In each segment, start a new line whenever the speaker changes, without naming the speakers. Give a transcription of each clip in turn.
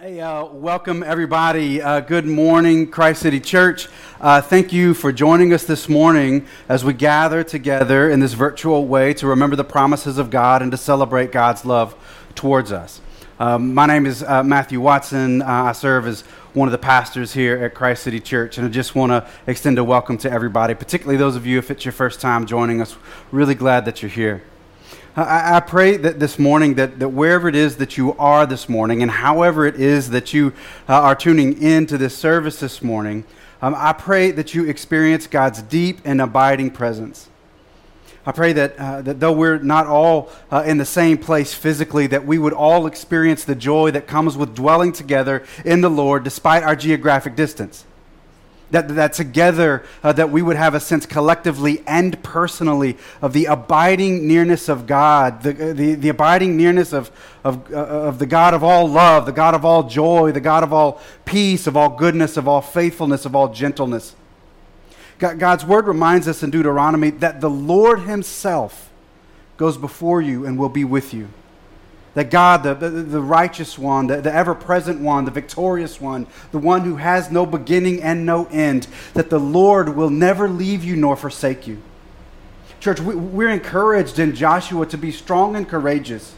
Hey, uh, welcome everybody. Uh, good morning, Christ City Church. Uh, thank you for joining us this morning as we gather together in this virtual way to remember the promises of God and to celebrate God's love towards us. Um, my name is uh, Matthew Watson. Uh, I serve as one of the pastors here at Christ City Church, and I just want to extend a welcome to everybody, particularly those of you if it's your first time joining us. Really glad that you're here. I, I, pray that this morning, that, that wherever it is that you are this morning, and however it is that you uh, are tuning in to this service this morning, um, I pray that you experience God's deep and abiding presence. I pray that, uh, that though we're not all uh, in the same place physically, that we would all experience the joy that comes with dwelling together in the Lord despite our geographic distance that, that together uh, that we would have a sense collectively and personally of the abiding nearness of god the, the, the abiding nearness of, of, uh, of the god of all love the god of all joy the god of all peace of all goodness of all faithfulness of all gentleness. God's word reminds us in deuteronomy that the lord himself goes before you and will be with you that God, the, the, the righteous one, the, the ever present one, the victorious one, the one who has no beginning and no end, that the Lord will never leave you nor forsake you. Church, we, we're encouraged in Joshua to be strong and courageous.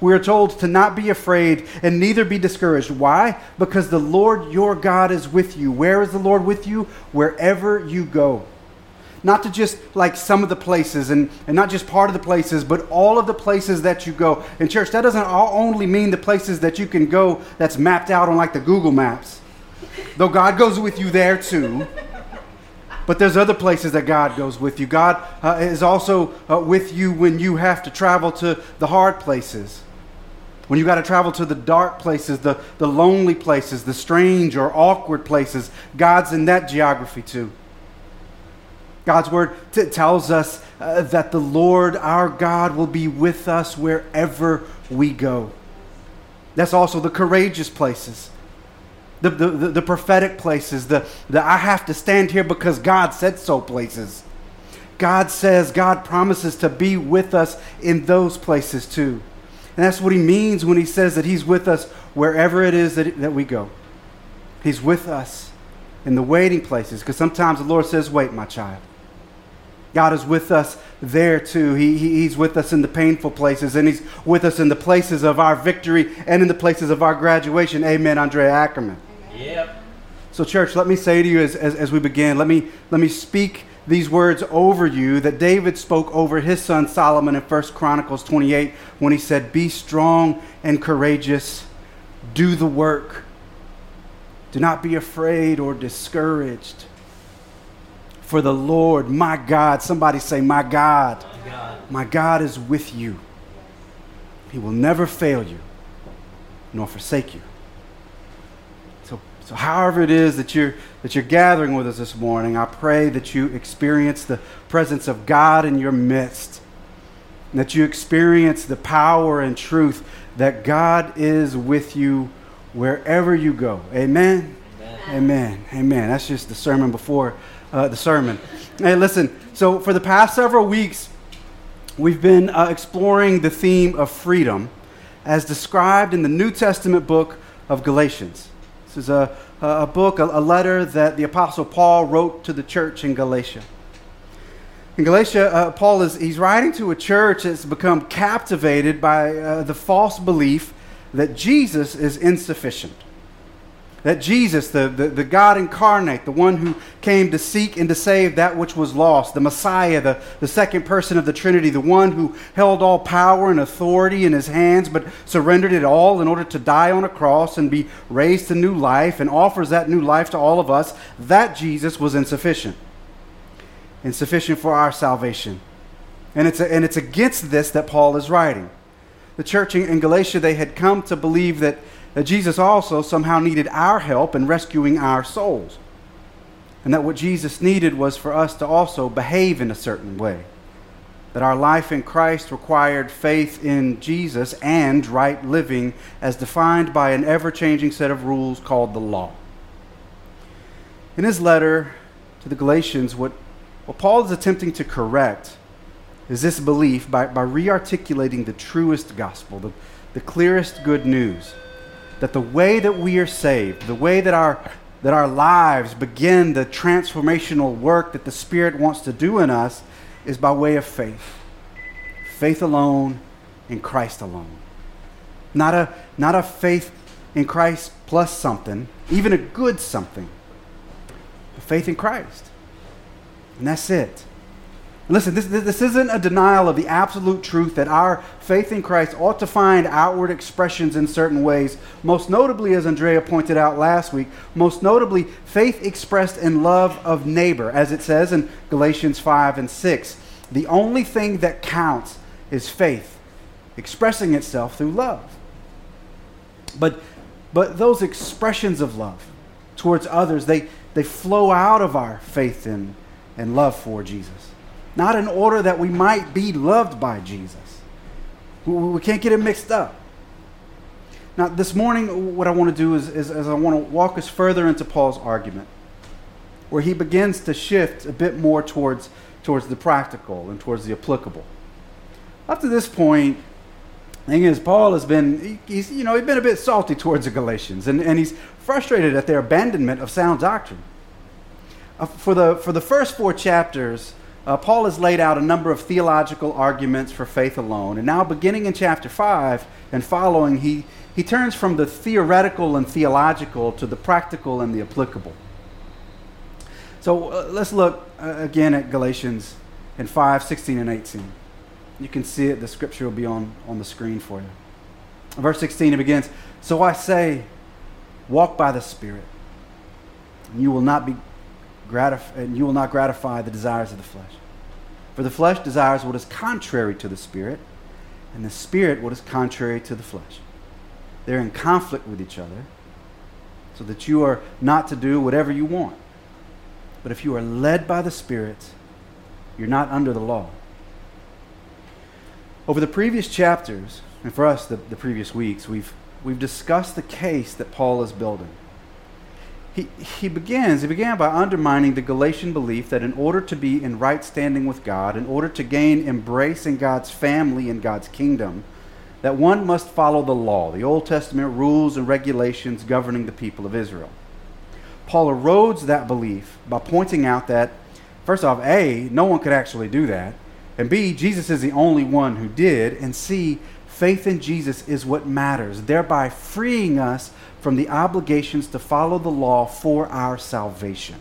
We are told to not be afraid and neither be discouraged. Why? Because the Lord your God is with you. Where is the Lord with you? Wherever you go not to just like some of the places and, and not just part of the places, but all of the places that you go. In church, that doesn't only mean the places that you can go that's mapped out on like the Google Maps. Though God goes with you there too. But there's other places that God goes with you. God uh, is also uh, with you when you have to travel to the hard places. When you got to travel to the dark places, the, the lonely places, the strange or awkward places, God's in that geography too. God's word t- tells us uh, that the Lord our God will be with us wherever we go. That's also the courageous places, the, the, the, the prophetic places, the, the I have to stand here because God said so places. God says, God promises to be with us in those places too. And that's what he means when he says that he's with us wherever it is that, that we go. He's with us in the waiting places because sometimes the Lord says, Wait, my child. God is with us there too. He, he, he's with us in the painful places, and He's with us in the places of our victory and in the places of our graduation. Amen, Andrea Ackerman.
Yep.
So, church, let me say to you as, as, as we begin, let me, let me speak these words over you that David spoke over his son Solomon in 1 Chronicles 28 when he said, Be strong and courageous, do the work. Do not be afraid or discouraged for the Lord, my God, somebody say, My God,
my God,
my God is with you. He will never fail you nor forsake you. So, so however it is that you're, that you're gathering with us this morning, I pray that you experience the presence of God in your midst, that you experience the power and truth that God is with you wherever you go. Amen.
Amen.
Amen. Amen. That's just the sermon before uh, the sermon. Hey, listen. So, for the past several weeks, we've been uh, exploring the theme of freedom as described in the New Testament book of Galatians. This is a, a book, a, a letter that the Apostle Paul wrote to the church in Galatia. In Galatia, uh, Paul is he's writing to a church that's become captivated by uh, the false belief that Jesus is insufficient. That Jesus, the, the, the, God incarnate, the one who came to seek and to save that which was lost, the Messiah, the, the second person of the Trinity, the one who held all power and authority in his hands but surrendered it all in order to die on a cross and be raised to new life and offers that new life to all of us, that Jesus was insufficient. Insufficient for our salvation. And it's, a, and it's against this that Paul is writing. The church in Galatia, they had come to believe that that Jesus also somehow needed our help in rescuing our souls. And that what Jesus needed was for us to also behave in a certain way. That our life in Christ required faith in Jesus and right living as defined by an ever changing set of rules called the law. In his letter to the Galatians, what, what Paul is attempting to correct is this belief by, by re articulating the truest gospel, the, the clearest good news that the way that we are saved, the way that our, that our lives begin the transformational work that the Spirit wants to do in us, is by way of faith. Faith alone in Christ alone. Not a, not a faith in Christ plus something, even a good something, but faith in Christ. And that's it. Listen, this, this isn't a denial of the absolute truth that our faith in Christ ought to find outward expressions in certain ways. Most notably, as Andrea pointed out last week, most notably, faith expressed in love of neighbor, as it says in Galatians 5 and 6. The only thing that counts is faith expressing itself through love. But, but those expressions of love towards others, they, they flow out of our faith in, and love for Jesus not in order that we might be loved by Jesus. We can't get it mixed up. Now, this morning, what I want to do is, is, is I want to walk us further into Paul's argument, where he begins to shift a bit more towards, towards the practical and towards the applicable. Up to this point, thing is, Paul has been, he's, you know, he's been a bit salty towards the Galatians, and, and he's frustrated at their abandonment of sound doctrine. Uh, for, the, for the first four chapters, uh, Paul has laid out a number of theological arguments for faith alone. And now, beginning in chapter 5 and following, he, he turns from the theoretical and theological to the practical and the applicable. So uh, let's look uh, again at Galatians in 5, 16, and 18. You can see it, the scripture will be on, on the screen for you. Verse 16, it begins So I say, walk by the Spirit, and you will not be gratif- and you will not gratify the desires of the flesh. For the flesh desires what is contrary to the spirit, and the spirit what is contrary to the flesh. They're in conflict with each other, so that you are not to do whatever you want. But if you are led by the Spirit, you're not under the law. Over the previous chapters, and for us, the, the previous weeks, we've, we've discussed the case that Paul is building he, begins, he began by undermining the Galatian belief that in order to be in right standing with God, in order to gain embrace in God's family and God's kingdom, that one must follow the law, the Old Testament rules and regulations governing the people of Israel. Paul erodes that belief by pointing out that, first off, A, no one could actually do that, and B, Jesus is the only one who did, and C, faith in Jesus is what matters, thereby freeing us from the obligations to follow the law for our salvation.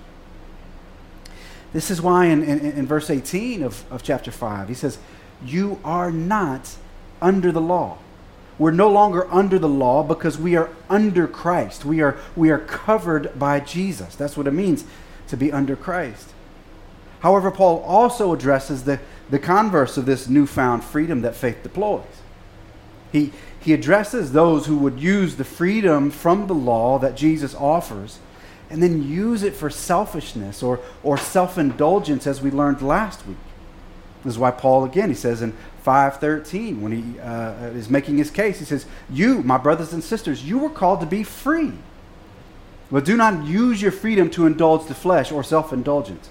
This is why in, in, in, verse 18 of, of chapter 5, he says, You are not under the law. We're no longer under the law because we are under Christ. We are, we are covered by Jesus. That's what it means to be under Christ. However, Paul also addresses the, the converse of this newfound freedom that faith deploys. He, he addresses those who would use the freedom from the law that Jesus offers and then use it for selfishness or, or self indulgence, as we learned last week. This is why Paul, again, he says in 5.13, when he uh, is making his case, he says, You, my brothers and sisters, you were called to be free. But do not use your freedom to indulge the flesh or self indulgence.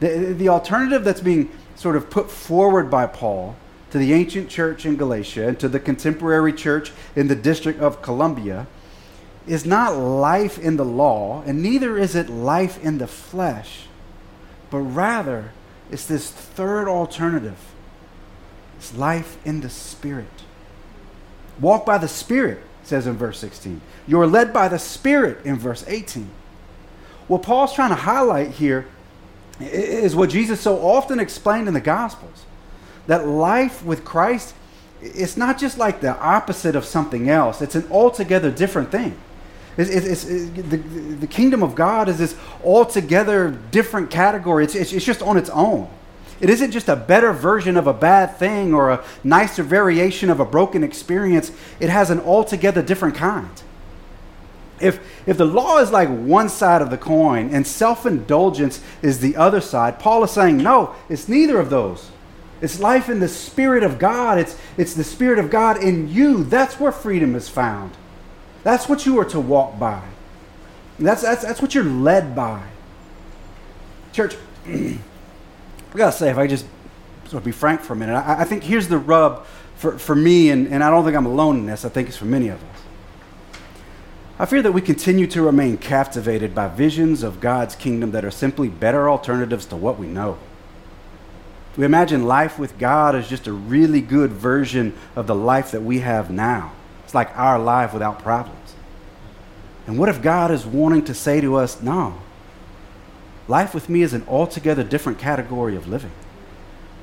The, the alternative that's being sort of put forward by Paul to the ancient church in Galatia and to the contemporary church in the District of Columbia is not life in the law, and neither is it life in the flesh, but rather it's this third alternative. It's life in the Spirit. Walk by the Spirit, says in verse 16. You're led by the Spirit in verse 18. What Paul's trying to highlight here is what Jesus so often explained in the Gospels that life with Christ, it's not just like the opposite of something else, it's an altogether different thing. It's, it's, it's, the, the kingdom of God is this altogether different category. It's, it's, it's just on its own. It isn't just a better version of a bad thing or a nicer variation of a broken experience. It has an altogether different kind. If, if the law is like one side of the coin and self indulgence is the other side, Paul is saying, no, it's neither of those. It's life in the Spirit of God. It's, it's the Spirit of God in you. That's where freedom is found. That's what you are to walk by. That's, that's, that's what you're led by. Church, I gotta say, if I just sort of be frank for a minute, I, I think here's the rub for, for me, and, and I don't think I'm alone in this. I think it's for many of us. I fear that we continue to remain captivated by visions of God's kingdom that are simply better alternatives to what we know. We imagine life with God as just a really good version of the life that we have now. It's like our life without problems. And what if God is wanting to say to us, no, life with me is an altogether different category of living?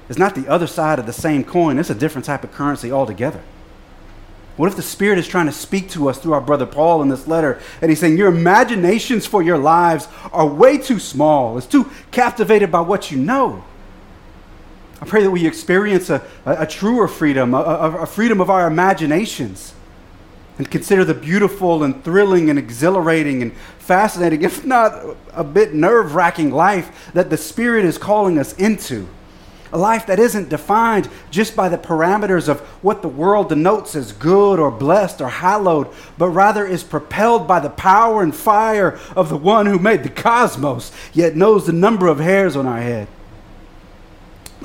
It's not the other side of the same coin, it's a different type of currency altogether. What if the Spirit is trying to speak to us through our brother Paul in this letter? And he's saying, Your imaginations for your lives are way too small. It's too captivated by what you know. I pray that we experience a, a, a truer freedom, a, a freedom of our imaginations, and consider the beautiful and thrilling and exhilarating and fascinating, if not a bit nerve wracking life that the Spirit is calling us into. A life that isn't defined just by the parameters of what the world denotes as good or blessed or hallowed, but rather is propelled by the power and fire of the one who made the cosmos, yet knows the number of hairs on our head.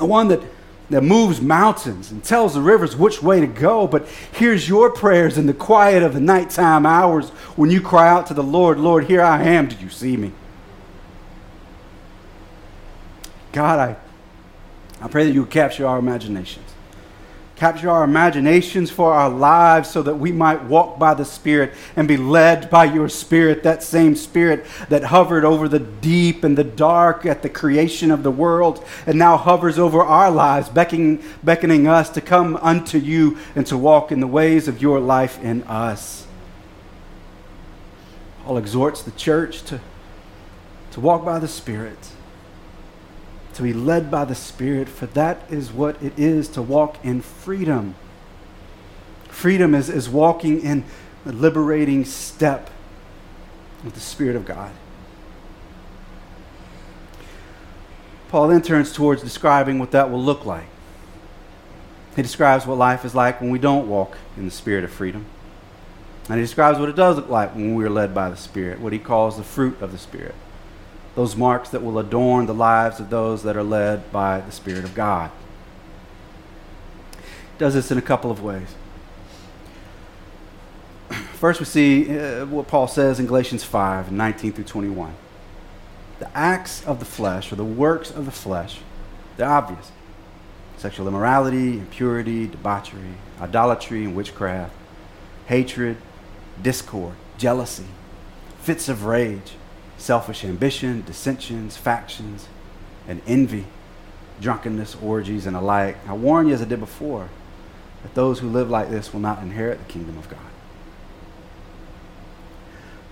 The one that, that moves mountains and tells the rivers which way to go, but hears your prayers in the quiet of the nighttime hours when you cry out to the Lord, Lord, here I am, did you see me? God, I I pray that you capture our imaginations. Capture our imaginations for our lives so that we might walk by the Spirit and be led by your Spirit, that same Spirit that hovered over the deep and the dark at the creation of the world and now hovers over our lives, beckoning, beckoning us to come unto you and to walk in the ways of your life in us. Paul exhorts the church to, to walk by the Spirit to be led by the Spirit, for that is what it is to walk in freedom. Freedom is, is walking in a liberating step with the Spirit of God. Paul then turns towards describing what that will look like. He describes what life is like when we don't walk in the spirit of freedom. And he describes what it does look like when we're led by the Spirit, what he calls the fruit of the Spirit those marks that will adorn the lives of those that are led by the Spirit of God. Does this in a couple of ways. First, we see uh, what Paul says in Galatians 5 19 through 21. The acts of the flesh, or the works of the flesh, they're obvious sexual immorality, impurity, debauchery, idolatry, and witchcraft, hatred, discord, jealousy, fits of rage selfish ambition, dissensions, factions, and envy, drunkenness, orgies, and the like. I warn you, as I did before, that those who live like this will not inherit the kingdom of God.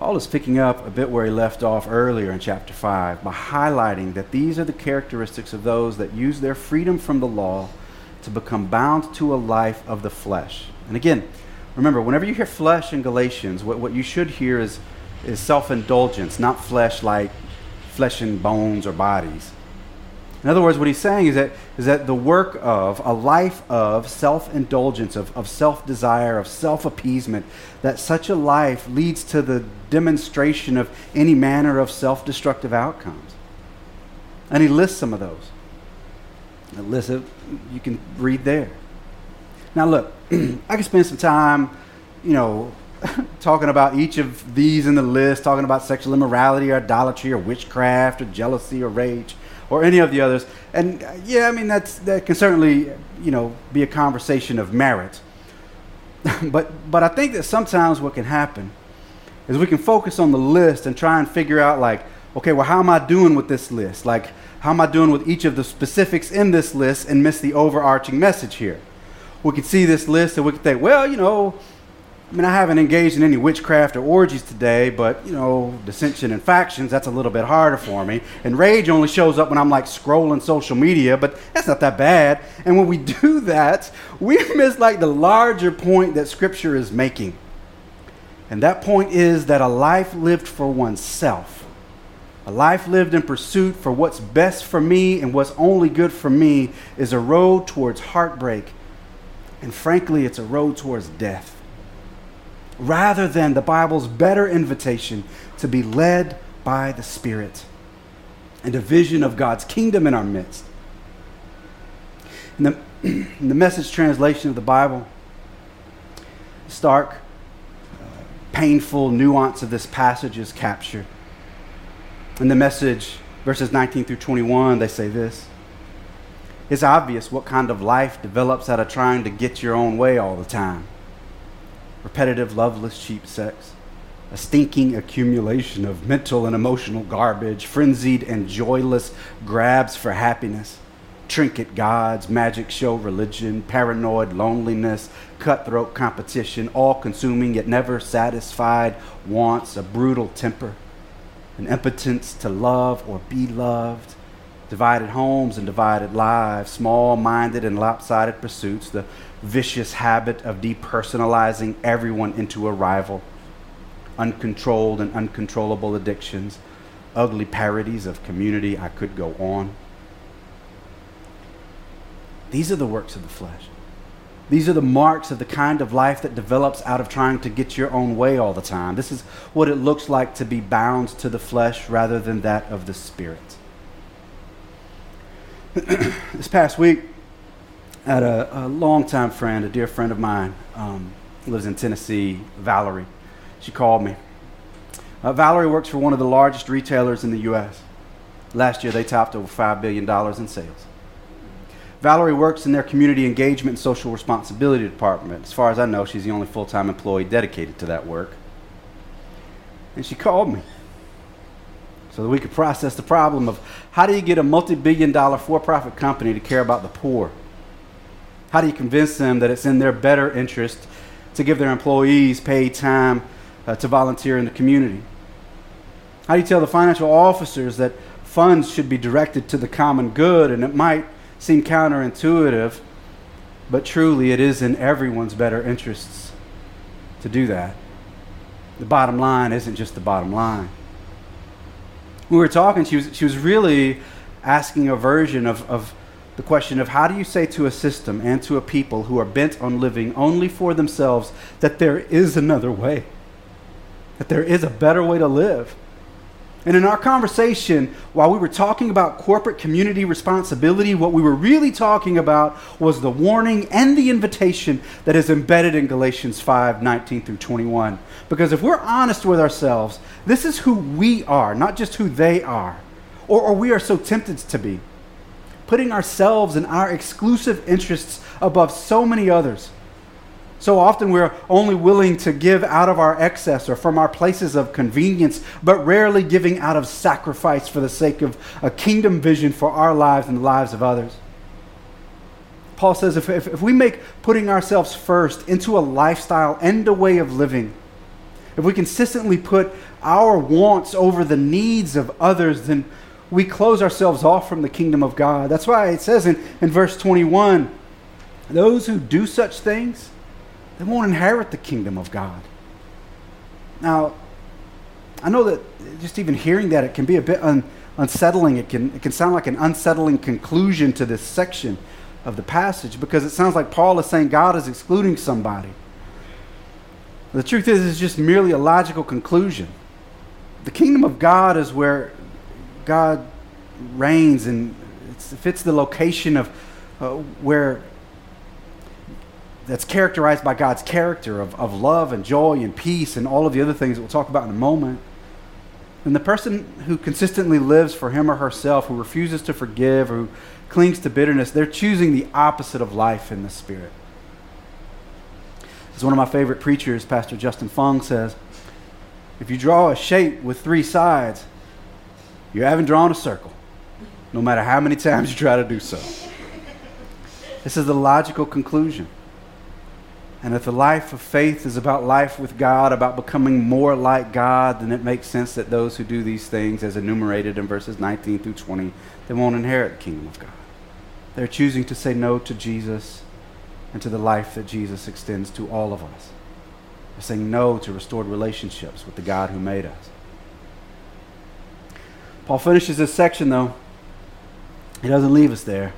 Paul is picking up a bit where he left off earlier in chapter 5 by highlighting that these are the characteristics of those that use their freedom from the law to become bound to a life of the flesh. And again, remember, whenever you hear flesh in Galatians, what, what you should hear is is self indulgence, not flesh like flesh and bones or bodies. In other words, what he's saying is that, is that the work of a life of self indulgence, of, of self desire, of self appeasement, that such a life leads to the demonstration of any manner of self destructive outcomes. And he lists some of those. And lists it, you can read there. Now, look, I can spend some time, you know, talking about each of these in the list, talking about sexual immorality or idolatry or witchcraft or jealousy or rage or any of the others. And uh, yeah, I mean that's that can certainly you know be a conversation of merit. but but I think that sometimes what can happen is we can focus on the list and try and figure out like, okay, well, how am I doing with this list? Like, how am I doing with each of the specifics in this list and miss the overarching message here? We can see this list and we can think, well, you know, I mean, I haven't engaged in any witchcraft or orgies today, but, you know, dissension and factions, that's a little bit harder for me. And rage only shows up when I'm like scrolling social media, but that's not that bad. And when we do that, we miss like the larger point that Scripture is making. And that point is that a life lived for oneself, a life lived in pursuit for what's best for me and what's only good for me, is a road towards heartbreak. And frankly, it's a road towards death rather than the Bible's better invitation to be led by the Spirit and a vision of God's kingdom in our midst. In the, in the message translation of the Bible, Starke uh, painful nuance of this passage is captured. In the message, verses 19 through 21, they say this It's obvious what kind of life develops out of trying to get your own way all the time repetitive, loveless, cheap sex, a stinking accumulation of mental and emotional garbage, frenzied and joyless grabs for happiness trinket gods, magic show religion, paranoid loneliness, cutthroat competition, all consuming yet never satisfied wants, a brutal temper, an impotence to love or be loved, divided homes and divided lives, small minded and lopsided pursuits, the vicious habit of depersonalizing everyone into a rival, uncontrolled and uncontrollable addictions, ugly parodies of community. I could go on. These are the works of the flesh. These are the marks of the kind of life that develops out of trying to get your own way all the time. This is what it looks like to be bound to the flesh rather than that of the spirit. this past week, Had a, a longtime friend, a dear friend of mine, um, lives in Tennessee, Valerie. She called me. Uh, Valerie works for one of the largest retailers in the U.S. Last year, they topped over $5 billion in sales. Valerie works in their community engagement and social responsibility department. As far as I know, she's the only full time employee dedicated to that work. And she called me so that we could process the problem of how do you get a multi billion dollar for profit company to care about the poor? How do you convince them that it's in their better interest to give their employees paid time uh, to volunteer in the community? How do you tell the financial officers that funds should be directed to the common good and it might seem counterintuitive, but truly it is in everyone's better interests to do that. The bottom line isn't just the bottom line. When we were talking, she was, she was really asking a version of, of the question of how do you say to a system and to a people who are bent on living only for themselves that there is another way, that there is a better way to live? And in our conversation, while we were talking about corporate community responsibility, what we were really talking about was the warning and the invitation that is embedded in Galatians 5 19 through 21. Because if we're honest with ourselves, this is who we are, not just who they are, or, or we are so tempted to be. Putting ourselves and our exclusive interests above so many others so often we're only willing to give out of our excess or from our places of convenience, but rarely giving out of sacrifice for the sake of a kingdom vision for our lives and the lives of others. Paul says if, if, if we make putting ourselves first into a lifestyle and a way of living, if we consistently put our wants over the needs of others, then we close ourselves off from the kingdom of God. That's why it says in, in verse 21 those who do such things, they won't inherit the kingdom of God. Now, I know that just even hearing that, it can be a bit un- unsettling. It can, it can sound like an unsettling conclusion to this section of the passage because it sounds like Paul is saying God is excluding somebody. The truth is, it's just merely a logical conclusion. The kingdom of God is where God reigns, and it fits the location of uh, where that's characterized by God's character of, of love and joy and peace and all of the other things that we'll talk about in a moment. And the person who consistently lives for him or herself, who refuses to forgive, who clings to bitterness, they're choosing the opposite of life in the Spirit. As one of my favorite preachers, Pastor Justin Fung, says, if you draw a shape with three sides, you haven't drawn a circle, no matter how many times you try to do so. This is the logical conclusion. And if the life of faith is about life with God, about becoming more like God, then it makes sense that those who do these things, as enumerated in verses 19 through 20, they won't inherit the kingdom of God. They're choosing to say no to Jesus and to the life that Jesus extends to all of us. They're saying no to restored relationships with the God who made us. Paul finishes this section, though. He doesn't leave us there.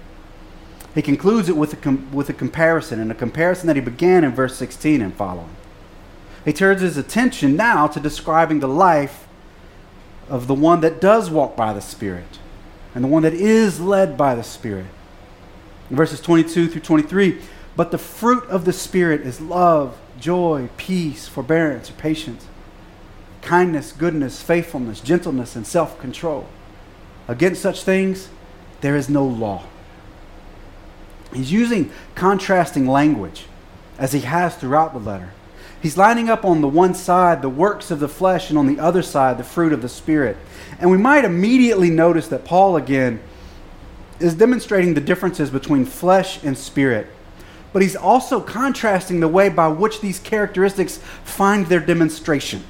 He concludes it with a, com- with a comparison, and a comparison that he began in verse 16 and following. He turns his attention now to describing the life of the one that does walk by the Spirit and the one that is led by the Spirit. In verses 22 through 23, but the fruit of the Spirit is love, joy, peace, forbearance, or patience, kindness, goodness, faithfulness, gentleness, and self control. Against such things, there is no law. He's using contrasting language as he has throughout the letter. He's lining up on the one side the works of the flesh and on the other side the fruit of the Spirit. And we might immediately notice that Paul, again, is demonstrating the differences between flesh and spirit. But he's also contrasting the way by which these characteristics find their demonstration.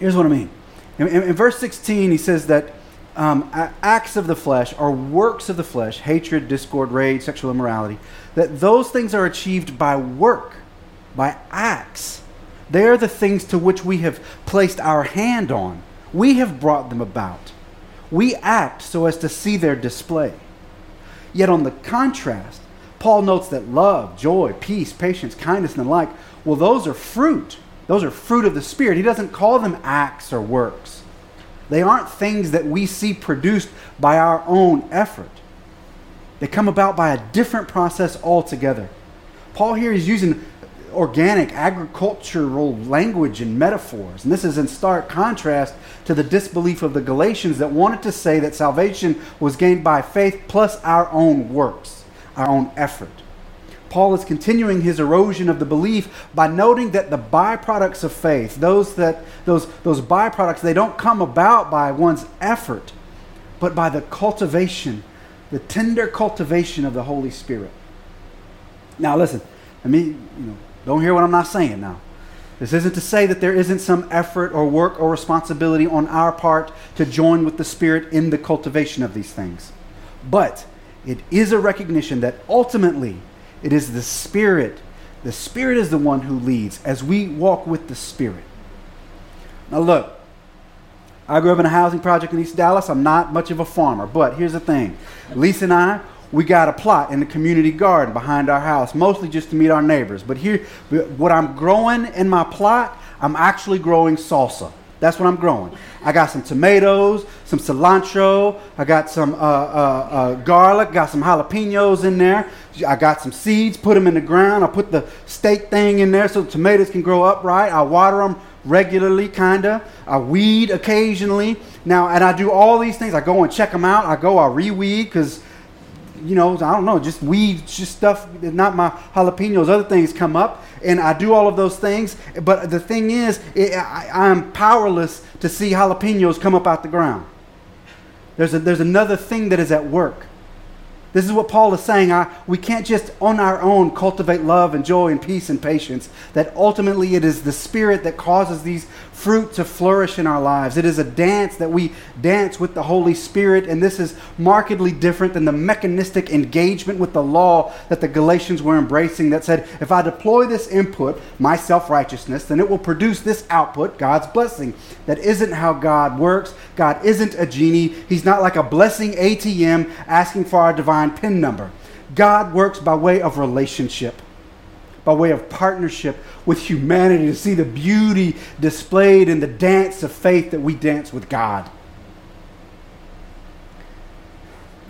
Here's what I mean. In, in, in verse 16, he says that um, acts of the flesh are works of the flesh hatred, discord, rage, sexual immorality that those things are achieved by work, by acts. They are the things to which we have placed our hand on. We have brought them about. We act so as to see their display. Yet, on the contrast, Paul notes that love, joy, peace, patience, kindness, and the like, well, those are fruit. Those are fruit of the Spirit. He doesn't call them acts or works. They aren't things that we see produced by our own effort. They come about by a different process altogether. Paul here is using organic agricultural language and metaphors. And this is in stark contrast to the disbelief of the Galatians that wanted to say that salvation was gained by faith plus our own works, our own effort. Paul is continuing his erosion of the belief by noting that the byproducts of faith, those that those those byproducts, they don't come about by one's effort, but by the cultivation, the tender cultivation of the Holy Spirit. Now listen, let me, you know, don't hear what I'm not saying now. This isn't to say that there isn't some effort or work or responsibility on our part to join with the Spirit in the cultivation of these things. But it is a recognition that ultimately it is the Spirit. The Spirit is the one who leads as we walk with the Spirit. Now, look, I grew up in a housing project in East Dallas. I'm not much of a farmer, but here's the thing Lisa and I, we got a plot in the community garden behind our house, mostly just to meet our neighbors. But here, what I'm growing in my plot, I'm actually growing salsa. That's what I'm growing. I got some tomatoes, some cilantro, I got some uh, uh, uh, garlic, got some jalapenos in there. I got some seeds, put them in the ground. I put the stake thing in there so the tomatoes can grow upright. I water them regularly, kind of. I weed occasionally. Now, and I do all these things. I go and check them out. I go, I reweed because you know, I don't know, just weeds, just stuff, not my jalapenos, other things come up, and I do all of those things. But the thing is, it, I, I'm powerless to see jalapenos come up out the ground. There's, a, there's another thing that is at work. This is what Paul is saying. I, we can't just on our own cultivate love and joy and peace and patience. That ultimately it is the Spirit that causes these fruit to flourish in our lives. It is a dance that we dance with the Holy Spirit, and this is markedly different than the mechanistic engagement with the law that the Galatians were embracing that said, if I deploy this input, my self righteousness, then it will produce this output, God's blessing. That isn't how God works. God isn't a genie, He's not like a blessing ATM asking for our divine PIN number. God works by way of relationship by way of partnership with humanity to see the beauty displayed in the dance of faith that we dance with God.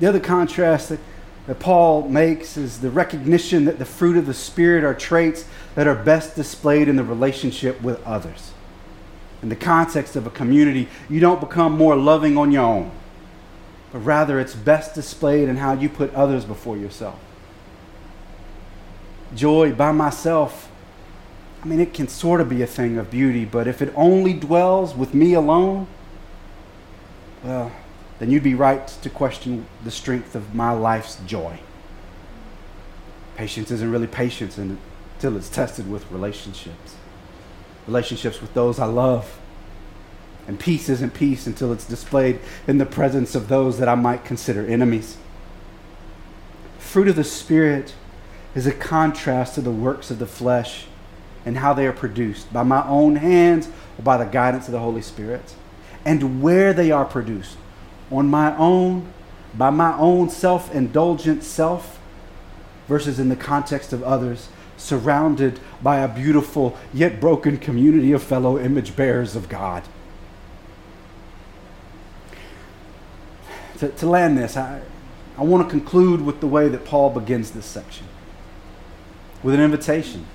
The other contrast that, that Paul makes is the recognition that the fruit of the Spirit are traits that are best displayed in the relationship with others. In the context of a community, you don't become more loving on your own, but rather it's best displayed in how you put others before yourself joy by myself, I mean, it can sort of be a thing of beauty, but if it only dwells with me alone, well, then you'd be right to question the strength of my life's joy. Patience isn't really patience until it's tested with relationships, relationships with those I love. And peace isn't peace until it's displayed in the presence of those that I might consider enemies. Fruit of the Spirit is a contrast to the works of the flesh and how they are produced by my own hands or by the guidance of the Holy Spirit, and where they are produced on my own, by my own self indulgent self, versus in the context of others, surrounded by a beautiful yet broken community of fellow image bearers of God. To, to land this, I, I want to conclude with the way that Paul begins this section with an invitation.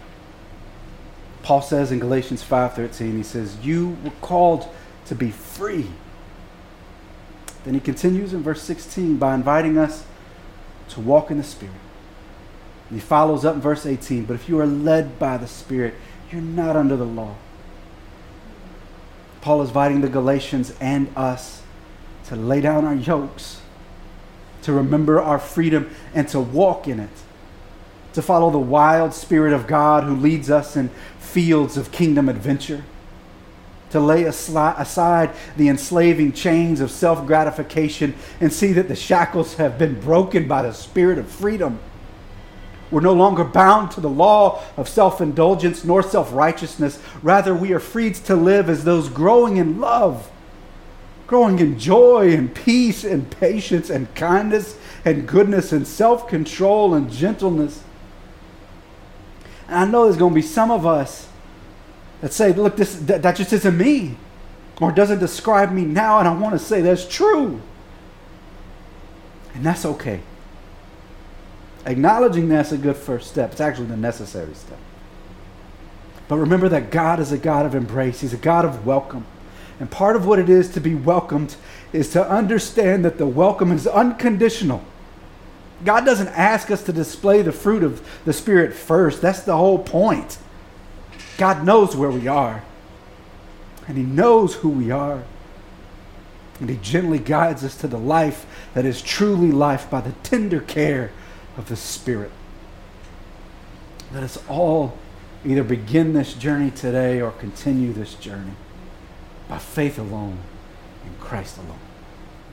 Paul says in Galatians 5:13, he says, "You were called to be free." Then he continues in verse 16 by inviting us to walk in the Spirit. And he follows up in verse 18, but if you are led by the Spirit, you're not under the law. Paul is inviting the Galatians and us to lay down our yokes, to remember our freedom, and to walk in it, to follow the wild Spirit of God who leads us in fields of kingdom adventure, to lay aside the enslaving chains of self gratification and see that the shackles have been broken by the Spirit of freedom. We're no longer bound to the law of self indulgence nor self righteousness. Rather, we are freed to live as those growing in love, growing in joy and peace and patience and kindness and goodness and self control and gentleness. And I know there's going to be some of us that say, look, this, that, that just isn't me or doesn't describe me now. And I want to say that's true. And that's okay. Acknowledging that's a good first step. It's actually the necessary step. But remember that God is a God of embrace, He's a God of welcome. And part of what it is to be welcomed is to understand that the welcome is unconditional. God doesn't ask us to display the fruit of the Spirit first. That's the whole point. God knows where we are, and He knows who we are. And He gently guides us to the life that is truly life by the tender care of the Spirit. Let us all either begin this journey today or continue this journey by faith alone in Christ alone.